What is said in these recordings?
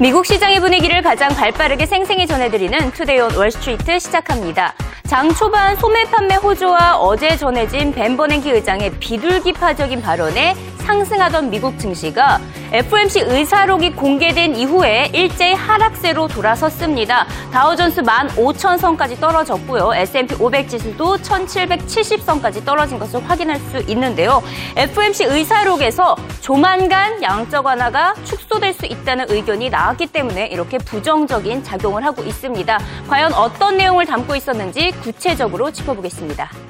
미국 시장의 분위기를 가장 발빠르게 생생히 전해드리는 투데이온 월스트리트 시작합니다. 장 초반 소매 판매 호조와 어제 전해진 벤 버냉키 의장의 비둘기파적인 발언에 상승하던 미국 증시가 FOMC 의사록이 공개된 이후에 일제히 하락세로 돌아섰습니다. 다우존스 15,000선까지 떨어졌고요. S&P 500 지수도 1,770선까지 떨어진 것을 확인할 수 있는데요. FOMC 의사록에서 조만간 양적 완화가 축소될 수 있다는 의견이 나왔기 때문에 이렇게 부정적인 작용을 하고 있습니다. 과연 어떤 내용을 담고 있었는지 구체적으로 짚어보겠습니다.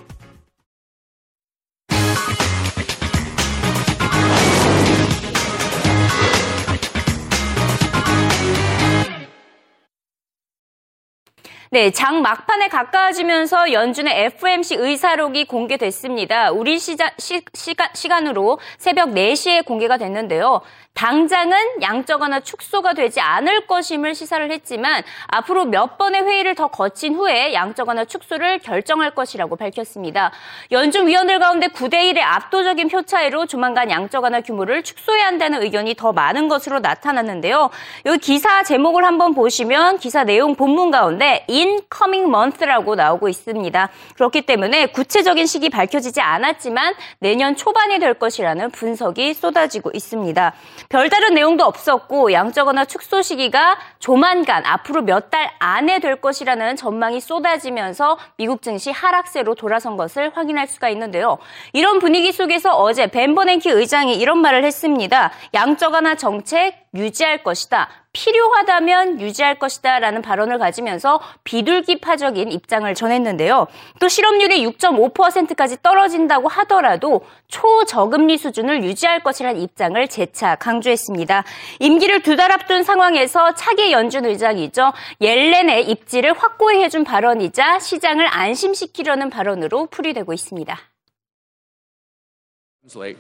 네, 장 막판에 가까워지면서 연준의 FOMC 의사록이 공개됐습니다. 우리 시자, 시, 시간, 시간으로 새벽 4시에 공개가 됐는데요. 당장은 양적 완화 축소가 되지 않을 것임을 시사를 했지만 앞으로 몇 번의 회의를 더 거친 후에 양적 완화 축소를 결정할 것이라고 밝혔습니다. 연준 위원들 가운데 9대 1의 압도적인 표 차이로 조만간 양적 완화 규모를 축소해야 한다는 의견이 더 많은 것으로 나타났는데요. 여기 기사 제목을 한번 보시면 기사 내용 본문 가운데 in coming month라고 나오고 있습니다. 그렇기 때문에 구체적인 시기 밝혀지지 않았지만 내년 초반이 될 것이라는 분석이 쏟아지고 있습니다. 별다른 내용도 없었고 양적 완화 축소 시기가 조만간 앞으로 몇 달 안에 될 것이라는 전망이 쏟아지면서 미국 증시 하락세로 돌아선 것을 확인할 수가 있는데요. 이런 분위기 속에서 어제 벤 버냉키 의장이 이런 말을 했습니다. 양적 완화 정책 유지할 것이다. 필요하다면 유지할 것이다 라는 발언을 가지면서 비둘기파적인 입장을 전했는데요. 또 실업률이 6.5%까지 떨어진다고 하더라도 초저금리 수준을 유지할 것이라는 입장을 재차 강조했습니다. 임기를 두 달 앞둔 상황에서 차기 연준 의장이죠. 옐렌의 입지를 확고히 해준 발언이자 시장을 안심시키려는 발언으로 풀이되고 있습니다.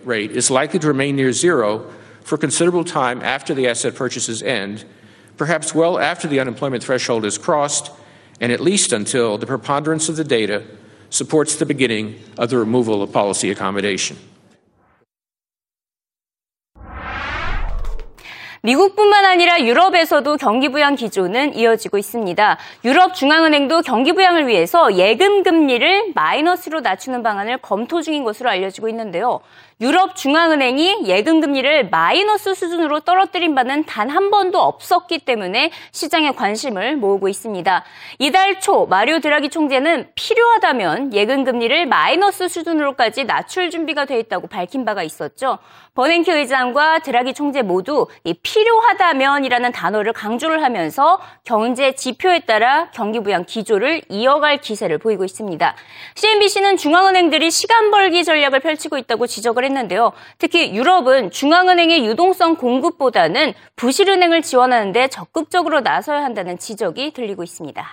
rate is likely to remain near zero for considerable time after the asset purchases end, perhaps well after the unemployment threshold is crossed, and at least until the preponderance of the data supports the beginning of the removal of policy accommodation. 미국뿐만 아니라 유럽에서도 경기 부양 기조는 이어지고 있습니다. 유럽 중앙은행도 경기 부양을 위해서 예금 금리를 마이너스로 낮추는 방안을 검토 중인 것으로 알려지고 있는데요. 유럽 중앙은행이 예금 금리를 마이너스 수준으로 떨어뜨린 바는 단 한 번도 없었기 때문에 시장의 관심을 모으고 있습니다. 이달 초 마리오 드라기 총재는 필요하다면 예금 금리를 마이너스 수준으로까지 낮출 준비가 돼 있다고 밝힌 바가 있었죠. 버냉키 의장과 드라기 총재 모두 이 필요하다면이라는 단어를 강조를 하면서 경제 지표에 따라 경기 부양 기조를 이어갈 기세를 보이고 있습니다. CNBC는 중앙은행들이 시간 벌기 전략을 펼치고 있다고 지적을 했는데요. 특히 유럽은 중앙은행의 유동성 공급보다는 부실은행을 지원하는데 적극적으로 나서야 한다는 지적이 들리고 있습니다.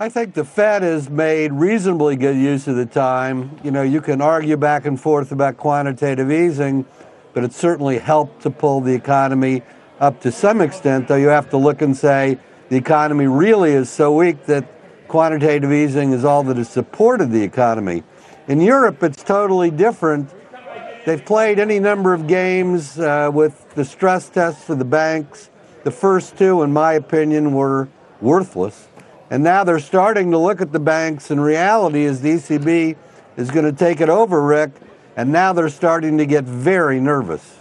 I think the Fed has made reasonably good use of the time. You know, you can argue back and forth about quantitative easing, but it certainly helped to pull the economy up to some extent, though you have to look and say the economy really is so weak that quantitative easing is all that has supported the economy. In Europe, it's totally different. They've played any number of games uh, with the stress tests for the banks. The first two, in my opinion, were worthless. And now they're starting to look at the banks, and reality is the ECB is going to take it over, Rick, and now they're starting to get very nervous.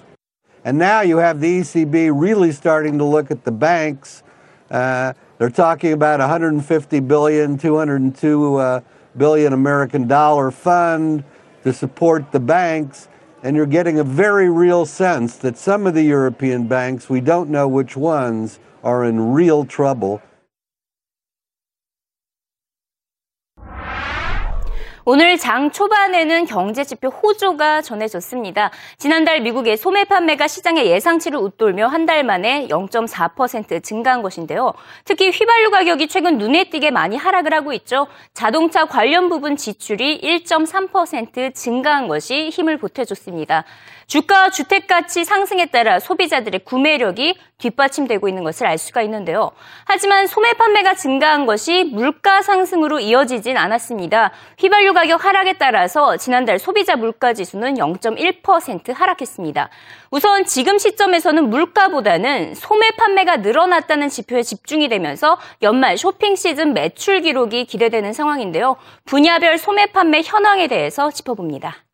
And now you have the ECB really starting to look at the banks. Uh, they're talking about 150 billion, 202 uh, billion American dollar fund to support the banks. And you're getting a very real sense that some of the European banks, we don't know which ones, are in real trouble. 오늘 장 초반에는 경제 지표 호조가 전해졌습니다. 지난달 미국의 소매 판매가 시장의 예상치를 웃돌며 한 달 만에 0.4% 증가한 것인데요. 특히 휘발유 가격이 최근 눈에 띄게 많이 하락을 하고 있죠. 자동차 관련 부분 지출이 1.3% 증가한 것이 힘을 보태줬습니다. 주가 주택가치 상승에 따라 소비자들의 구매력이 뒷받침되고 있는 것을 알 수가 있는데요. 하지만 소매 판매가 증가한 것이 물가 상승으로 이어지진 않았습니다. 휘발유 가격 하락에 따라서 지난달 소비자 물가 지수는 0.1% 하락했습니다. 우선 지금 시점에서는 물가보다는 소매 판매가 늘어났다는 지표에 집중이 되면서 연말 쇼핑 시즌 매출 기록이 기대되는 상황인데요. 분야별 소매 판매 현황에 대해서 짚어봅니다.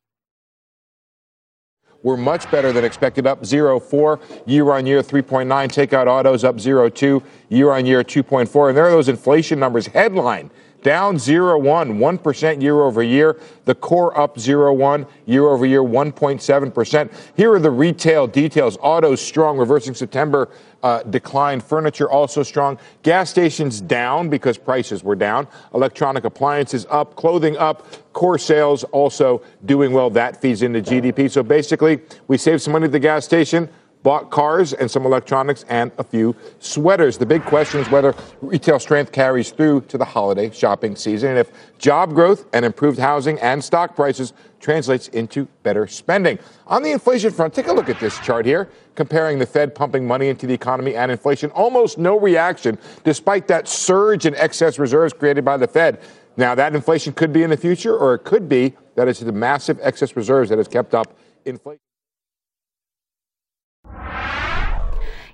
Were much better than expected, up 0.4 year on year, 3.9. Takeout autos up 0.2 year on year, 2.4. And there are those inflation numbers. Headline down 0.1, 1% year over year. The core up 0.1 year over year, 1.7%. Here are the retail details. Autos strong, reversing September uh, decline. Furniture also strong. Gas stations down because prices were down. Electronic appliances up. Clothing up. Core sales also doing well. That feeds into GDP. So basically, we save some money at the gas station bought cars and some electronics and a few sweaters. The big question is whether retail strength carries through to the holiday shopping season and if job growth and improved housing and stock prices translates into better spending. On the inflation front, take a look at this chart here comparing the Fed pumping money into the economy and inflation. Almost no reaction despite that surge in excess reserves created by the Fed. Now, that inflation could be in the future, or it could be that it's the massive excess reserves that has kept up inflation.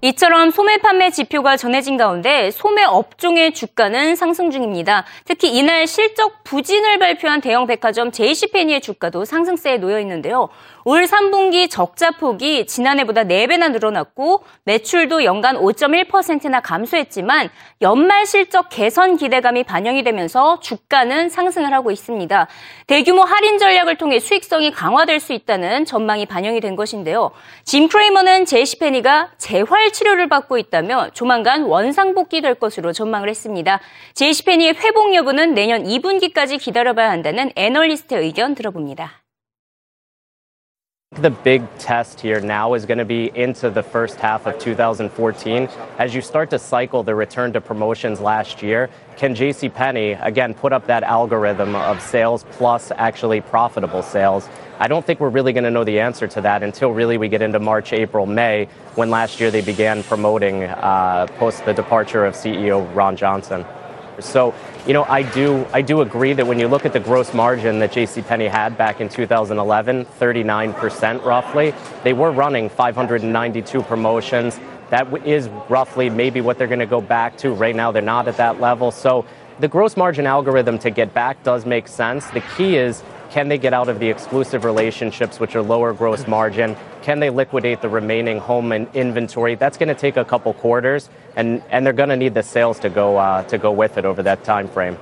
이처럼 소매 판매 지표가 전해진 가운데 소매 업종의 주가는 상승 중입니다. 특히 이날 실적 부진을 발표한 대형 백화점 JCPenney의 주가도 상승세에 놓여 있는데요. 올 3분기 적자 폭이 지난해보다 4배나 늘어났고 매출도 연간 5.1%나 감소했지만 연말 실적 개선 기대감이 반영이 되면서 주가는 상승을 하고 있습니다. 대규모 할인 전략을 통해 수익성이 강화될 수 있다는 전망이 반영이 된 것인데요. 짐 크레이머는 제시 페니가 재활 치료를 받고 있다며 조만간 원상 복귀 될 것으로 전망을 했습니다. 제시 페니의 회복 여부는 내년 2분기까지 기다려봐야 한다는 애널리스트의 의견 들어봅니다. The big test here now is going to be into the first half of 2014. As you start to cycle the return to promotions last year, can JCPenney, again, put up that algorithm of sales plus actually profitable sales? I don't think we're really going to know the answer to that until really we get into March, April, May, when last year they began promoting uh, post the departure of CEO Ron Johnson. So, you know, I do I do agree that when you look at the gross margin that JCPenney had back in 2011, 39% roughly, they were running 592 promotions. That is roughly maybe what they're going to go back to. Right now, they're not at that level. So, the gross margin algorithm to get back does make sense. The key is can they get out of the exclusive relationships, which are lower gross margin? Can they liquidate the remaining home and inventory? That's going to take a couple quarters, and, and they're going to need the sales to go uh, to go with it over that time frame.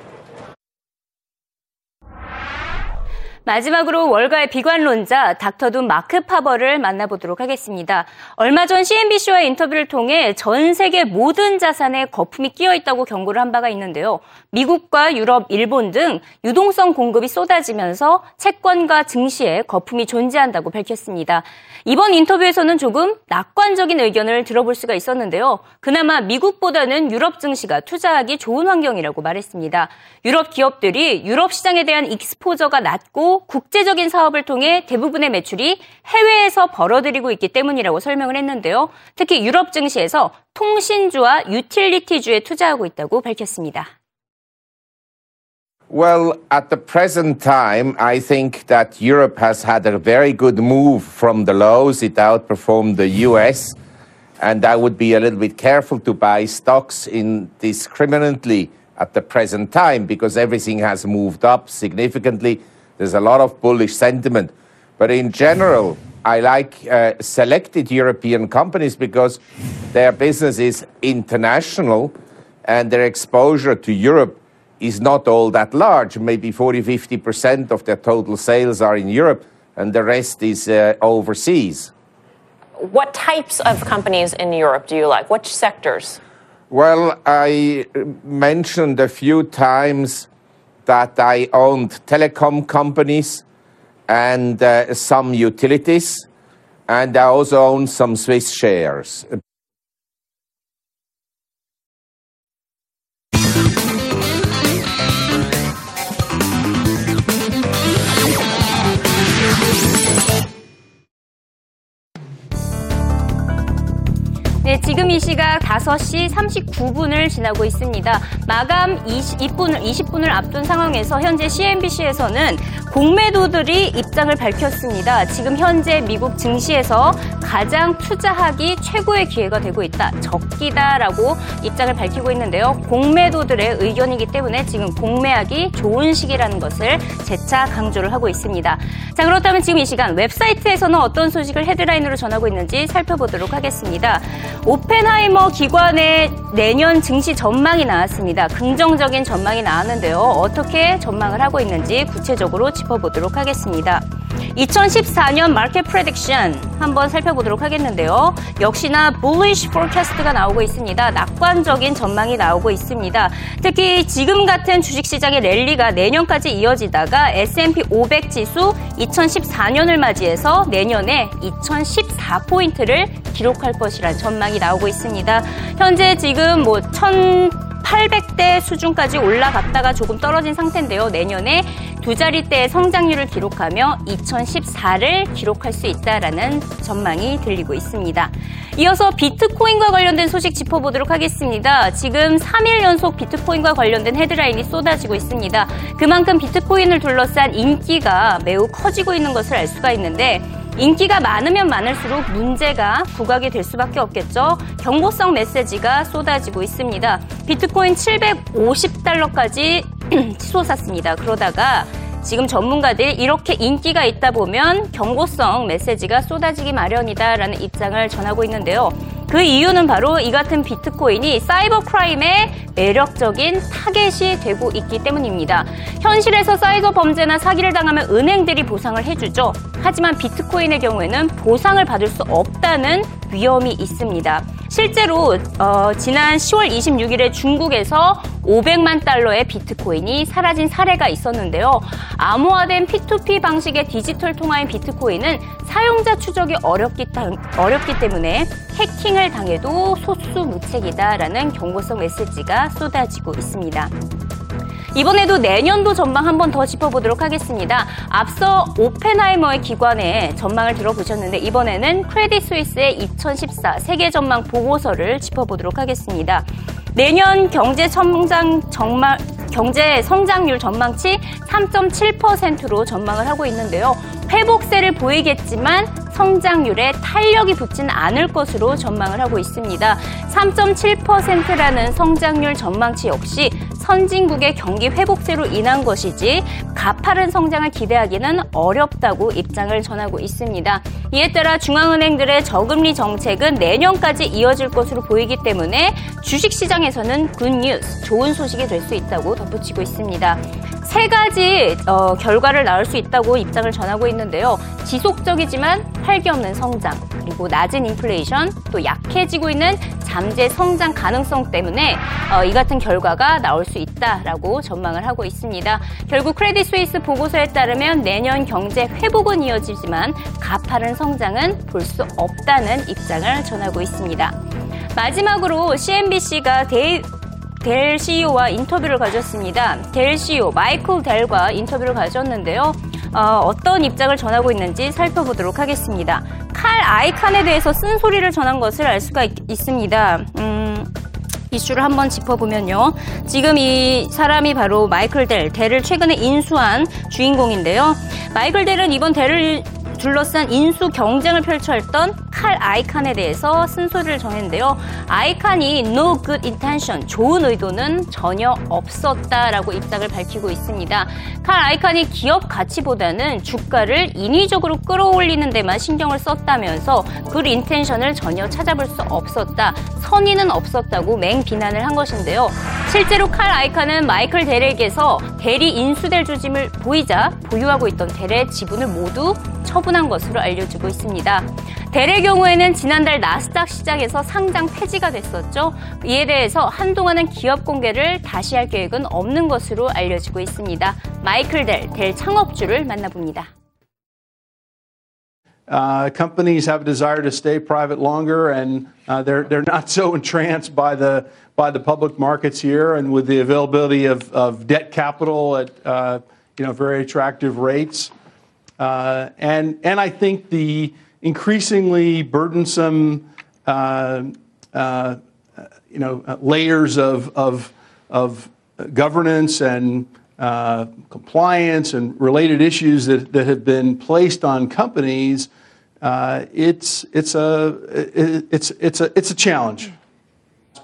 마지막으로 월가의 비관론자 닥터둔 마크 파버를 만나보도록 하겠습니다. 얼마 전 CNBC와의 인터뷰를 통해 전 세계 모든 자산에 거품이 끼어 있다고 경고를 한 바가 있는데요. 미국과 유럽, 일본 등 유동성 공급이 쏟아지면서 채권과 증시에 거품이 존재한다고 밝혔습니다. 이번 인터뷰에서는 조금 낙관적인 의견을 들어볼 수가 있었는데요. 그나마 미국보다는 유럽 증시가 투자하기 좋은 환경이라고 말했습니다. 유럽 기업들이 유럽 시장에 대한 익스포저가 낮고 국제적인 사업을 통해 대부분의 매출이 해외에서 벌어들이고 있기 때문이라고 설명을 했는데요. 특히 유럽 증시에서 통신주와 유틸리티주에 투자하고 있다고 밝혔습니다. Well, at the present time, I think that Europe has had a very good move from the lows. It outperformed the US. And I would be a little bit careful to buy stocks indiscriminately at the present time because everything has moved up significantly. There's a lot of bullish sentiment. But in general, I like uh, selected European companies because their business is international and their exposure to Europe is not all that large. Maybe 40, 50% of their total sales are in Europe, and the rest is uh, overseas. What types of companies in Europe do you like? Which sectors? Well, I mentioned a few times that I owned telecom companies and uh, some utilities, and I also own some Swiss shares. 지금 이 시각 5시 39분을 지나고 있습니다. 마감 20분을, 20분을 앞둔 상황에서 현재 CNBC에서는 공매도들이 입장을 밝혔습니다. 지금 현재 미국 증시에서 가장 투자하기 최고의 기회가 되고 있다. 적기다라고 입장을 밝히고 있는데요. 공매도들의 의견이기 때문에 지금 공매하기 좋은 시기라는 것을 재차 강조를 하고 있습니다. 자, 그렇다면 지금 이 시간 웹사이트에서는 어떤 소식을 헤드라인으로 전하고 있는지 살펴보도록 하겠습니다. 오펜하이머 기관의 내년 증시 전망이 나왔습니다. 긍정적인 전망이 나왔는데요. 어떻게 전망을 하고 있는지 구체적으로 짚어보도록 하겠습니다. 2014년 market prediction 한번 살펴보도록 하겠는데요. 역시나 bullish forecast가 나오고 있습니다. 낙관적인 전망이 나오고 있습니다. 특히 지금 같은 주식시장의 랠리가 내년까지 이어지다가 S&P 500 지수 2014년을 맞이해서 내년에 2014포인트를 기록할 것이란 전망이 나오고 있습니다. 현재 지금 뭐 1800대 수준까지 올라갔다가 조금 떨어진 상태인데요. 내년에 두 자릿대의 성장률을 기록하며 2014를 기록할 수 있다라는 전망이 들리고 있습니다. 이어서 비트코인과 관련된 소식 짚어보도록 하겠습니다. 지금 3일 연속 비트코인과 관련된 헤드라인이 쏟아지고 있습니다. 그만큼 비트코인을 둘러싼 인기가 매우 커지고 있는 것을 알 수가 있는데 인기가 많으면 많을수록 문제가 부각이 될 수밖에 없겠죠. 경고성 메시지가 쏟아지고 있습니다. 비트코인 750달러까지 치솟았습니다. 그러다가 지금 전문가들이 이렇게 인기가 있다 보면 경고성 메시지가 쏟아지기 마련이다라는 입장을 전하고 있는데요. 그 이유는 바로 이 같은 비트코인이 사이버 크라임의 매력적인 타겟이 되고 있기 때문입니다. 현실에서 사이버 범죄나 사기를 당하면 은행들이 보상을 해주죠. 하지만 비트코인의 경우에는 보상을 받을 수 없다는 위험이 있습니다. 실제로 어, 지난 10월 26일에 중국에서 500만 달러의 비트코인이 사라진 사례가 있었는데요. 암호화된 P2P 방식의 디지털 통화인 비트코인은 사용자 추적이 어렵기, 어렵기 때문에 해킹을 당해도 소수무책이다라는 경고성 메시지가 쏟아지고 있습니다. 이번에도 내년도 전망 한 번 더 짚어보도록 하겠습니다. 앞서 오펜하이머의 기관의 전망을 들어보셨는데 이번에는 크레딧 스위스의 2014 세계 전망 보고서를 짚어보도록 하겠습니다. 내년 경제 성장 정말 경제 성장률 전망치 3.7%로 전망을 하고 있는데요. 회복세를 보이겠지만 성장률에 탄력이 붙지는 않을 것으로 전망을 하고 있습니다. 3.7%라는 성장률 전망치 역시 선진국의 경기 회복세로 인한 것이지 가파른 성장을 기대하기는 어렵다고 입장을 전하고 있습니다. 이에 따라 중앙은행들의 저금리 정책은 내년까지 이어질 것으로 보이기 때문에 주식시장에서는 good news, 좋은 소식이 될 수 있다고 덧붙이고 있습니다. 세 가지 어, 결과를 낳을 수 있다고 입장을 전하고 있는데요. 지속적이지만 활기 없는 성장, 그리고 낮은 인플레이션, 또 약해지고 있는 잠재 성장 가능성 때문에 어, 이 같은 결과가 나올 수 있다라고 전망을 하고 있습니다. 결국 크레딧 스위스 보고서에 따르면 내년 경제 회복은 이어지지만 가파른 성장은 볼 수 없다는 입장을 전하고 있습니다. 마지막으로 CNBC가 대, 델 CEO와 인터뷰를 가졌습니다. 델 CEO 마이클 델과 인터뷰를 가졌는데요. 어, 떤 입장을 전하고 있는지 살펴보도록 하겠습니다. 칼 아이칸에 대해서 쓴소리를 전한 것을 알 수가 있, 습니다 음, 이슈를 한번 짚어보면요. 지금 이 사람이 바로 마이클 델, 델을 최근에 인수한 주인공인데요. 마이클 델은 이번 델을 둘러싼 인수 경쟁을 펼쳐했던 칼 아이칸에 대해서 쓴소리를 전했는데요. 아이칸이 no good intention, 좋은 의도는 전혀 없었다라고 입장을 밝히고 있습니다. 칼 아이칸이 기업 가치보다는 주가를 인위적으로 끌어올리는 데만 신경을 썼다면서 그 인텐션을 전혀 찾아볼 수 없었다. 선의는 없었다고 맹 비난을 한 것인데요. 실제로 칼 아이칸은 마이클 데렉에서 대리 인수될 조짐을 보이자 보유하고 있던 델의 지분을 모두 처분 한 것으로 알려지고 있습니다. 델의 경우에는 지난달 나스닥 시장에서 상장 폐지가 됐었죠. 이에 대해서 한동안은 기업 공개를 다시 할 계획은 없는 것으로 알려지고 있습니다. 마이클 델, 델 창업주를 만나봅니다. Uh, companies have a desire to stay private longer, and uh, they're they're not so entranced by the by the public markets here, and with the availability of, of debt capital at uh, you know very attractive rates, uh, and and I think the increasingly burdensome uh, uh, you know, uh, layers of, of, of governance and uh, compliance and related issues that, that have been placed on companies, uh, it's, it's, a, it's, it's, a, it's a challenge.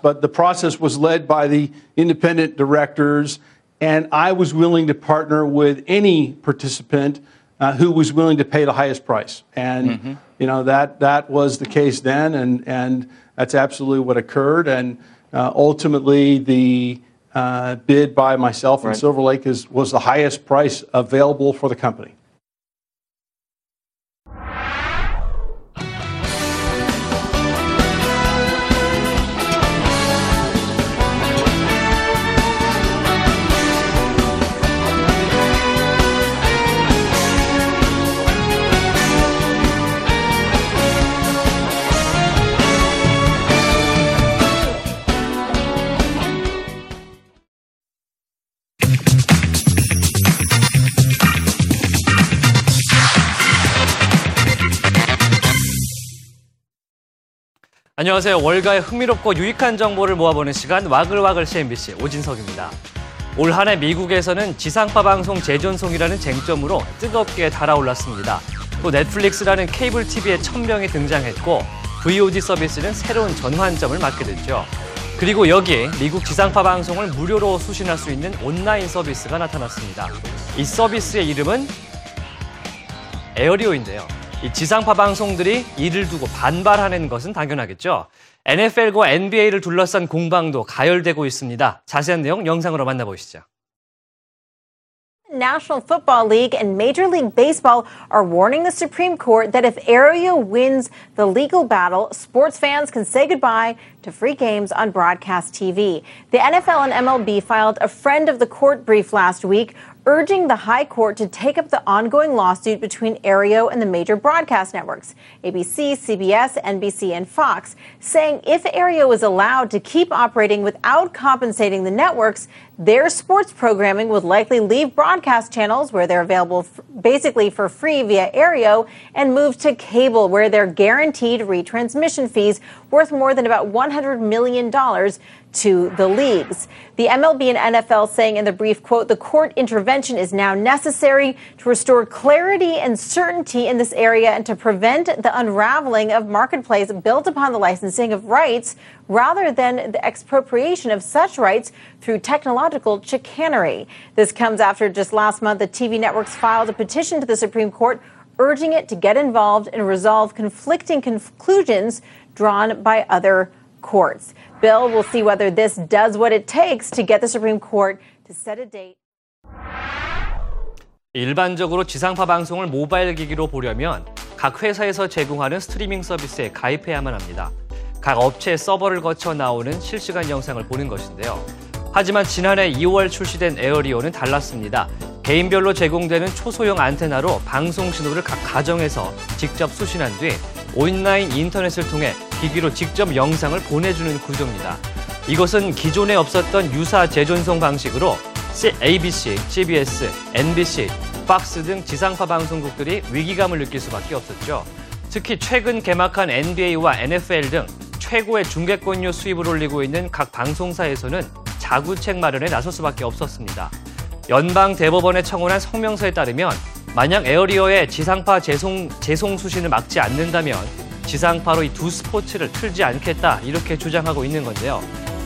But the process was led by the independent directors, and I was willing to partner with any participant uh, who was willing to pay the highest price. And mm-hmm. you know that that was the case then, and and that's absolutely what occurred. And uh, ultimately, the uh, bid by myself right. and Silver Lake is, was the highest price available for the company. 안녕하세요. 월가의 흥미롭고 유익한 정보를 모아보는 시간 와글와글 CNBC 오진석입니다. 올 한 해 미국에서는 지상파 방송 재존송이라는 쟁점으로 뜨겁게 달아올랐습니다. 또 넷플릭스라는 케이블 TV에 천명이 등장했고 VOD 서비스는 새로운 전환점을 맞게 됐죠. 그리고 여기에 미국 지상파 방송을 무료로 수신할 수 있는 온라인 서비스가 나타났습니다. 이 서비스의 이름은 에어리오인데요. 이 지상파 방송들이 이를 두고 반발하는 것은 당연하겠죠. NFL과 NBA를 둘러싼 공방도 가열되고 있습니다. 자세한 내용 영상으로 만나보시죠. National Football League and Major League Baseball are warning the Supreme Court that if Aereo wins the legal battle, sports fans can say goodbye to free games on broadcast TV. The NFL and MLB filed a friend of the court brief last week urging the High Court to take up the ongoing lawsuit between Aereo and the major broadcast networks, ABC, CBS, NBC, and Fox, saying if Aereo is allowed to keep operating without compensating the networks, their sports programming would likely leave broadcast channels where they're available f- basically for free via Aereo and move to cable where they're guaranteed retransmission fees worth more than about $100 million to the leagues. The MLB and NFL saying in the brief, quote, the court intervention is now necessary to restore clarity and certainty in this area and to prevent the unraveling of marketplace built upon the licensing of rights rather than the expropriation of such rights through technological chicanery. This comes after just last month the TV networks filed a petition to the Supreme Court urging it to get involved and resolve conflicting conclusions drawn by other courts. Bill, we'll see whether this does what it takes to get the Supreme Court to set a date. 일반적으로 지상파 방송을 모바일 기기로 보려면 각 회사에서 제공하는 스트리밍 서비스에 가입해야만 합니다. 각 업체의 서버를 거쳐 나오는 실시간 영상을 보는 것인데요. 하지만 지난해 2월 출시된 에어리오는 달랐습니다. 개인별로 제공되는 초소형 안테나로 방송 신호를 각 가정에서 직접 수신한 뒤 온라인 인터넷을 통해 기기로 직접 영상을 보내주는 구조입니다. 이것은 기존에 없었던 유사 재존송 방식으로 ABC, CBS, NBC, 박스 등 지상파 방송국들이 위기감을 느낄 수밖에 없었죠. 특히 최근 개막한 NBA와 NFL 등 최고의 중계권료 수입을 올리고 있는 각 방송사에서는 자구책 마련에 나설 수밖에 없었습니다. 연방 대법원에 청원한 성명서에 따르면 만약 에어리어의 지상파 재송, 재송 수신을 막지 않는다면 지상파로 이 두 스포츠를 틀지 않겠다 이렇게 주장하고 있는 건데요.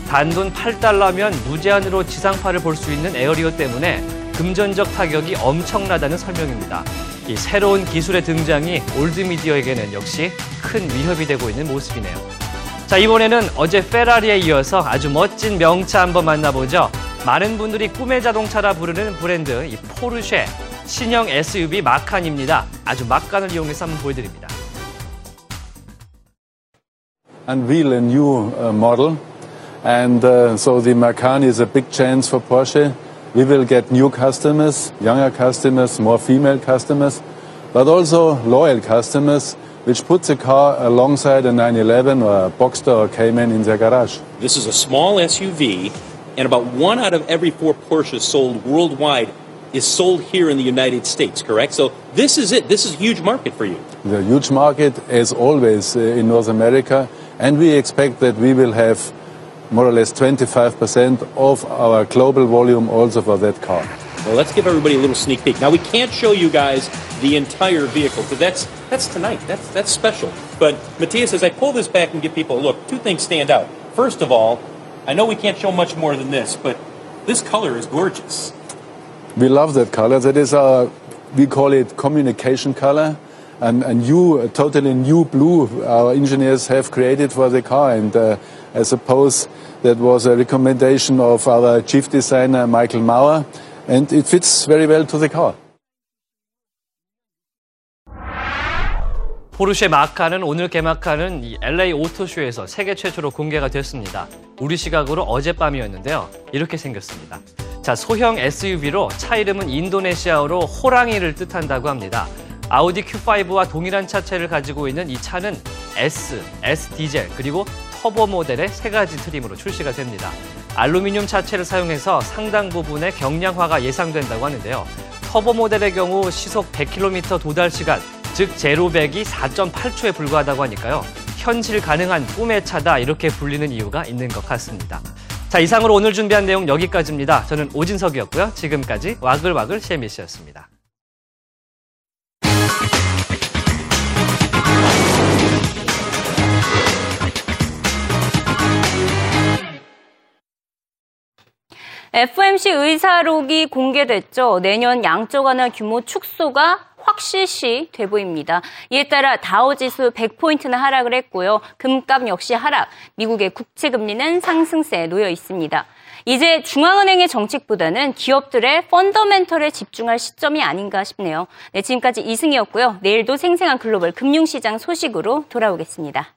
단돈 8달러면 무제한으로 지상파를 볼 수 있는 에어리어 때문에 금전적 타격이 엄청나다는 설명입니다. 이 새로운 기술의 등장이 올드미디어에게는 역시 큰 위협이 되고 있는 모습이네요. 자, 이번에는 어제 페라리에 이어서 아주 멋진 명차 한번 만나보죠. 많은 분들이 꿈의 자동차라 부르는 브랜드 이 포르쉐 신형 SUV 마칸입니다. 아주 막간을 이용해서 한번 보여드립니다. Unveil a new uh, model, and uh, so the Macan is a big chance for Porsche. We will get new customers, younger customers, more female customers, but also loyal customers. Which puts a car alongside a 911 or a Boxster or Cayman in their garage. This is a small SUV, and about one out of every four Porsches sold worldwide is sold here in the United States, correct? So this is it. This is a huge market for you. The huge market, as always, uh, in North America. And we expect that we will have more or less 25% of our global volume also for that car. Well, let's give everybody a little sneak peek. Now, we can't show you guys the entire vehicle because that's that's tonight. That's that's special. But Matthias, as I pull this back and give people a look, two things stand out. First of all, I know we can't show much more than this, but this color is gorgeous. We love that color. That is our, we call it communication color. And a new, a totally new blue our engineers have created for the car. And uh, I suppose that was a recommendation of our chief designer, Michael Mauer. And it fits very well to the car. 포르쉐 마카는 오늘 개막하는 이 LA 오토쇼에서 세계 최초로 공개가 됐습니다. 우리 시각으로 어젯밤이었는데요. 이렇게 생겼습니다. 자, 소형 SUV로 차 이름은 인도네시아어로 호랑이를 뜻한다고 합니다. 아우디 Q5와 동일한 차체를 가지고 있는 이 차는 S, S 디젤, 그리고 터보 모델의 세 가지 트림으로 출시가 됩니다. 알루미늄 차체를 사용해서 상당 부분의 경량화가 예상된다고 하는데요. 터보 모델의 경우 시속 100km 도달 시간, 즉 제로백이 4.8초에 불과하다고 하니까요. 현실 가능한 꿈의 차다 이렇게 불리는 이유가 있는 것 같습니다. 자 이상으로 오늘 준비한 내용 여기까지입니다. 저는 오진석이었고요. 지금까지 와글와글 CNBC였습니다. FMC 의사록이 공개됐죠. 내년 양적 완화 규모 축소가 확실시 돼 보입니다. 이에 따라 다우지수 100포인트나 하락을 했고요. 금값 역시 하락, 미국의 국채 금리는 상승세에 놓여 있습니다. 이제 중앙은행의 정책보다는 기업들의 펀더멘털에 집중할 시점이 아닌가 싶네요. 네, 지금까지 이승이었고요. 내일도 생생한 글로벌 금융시장 소식으로 돌아오겠습니다.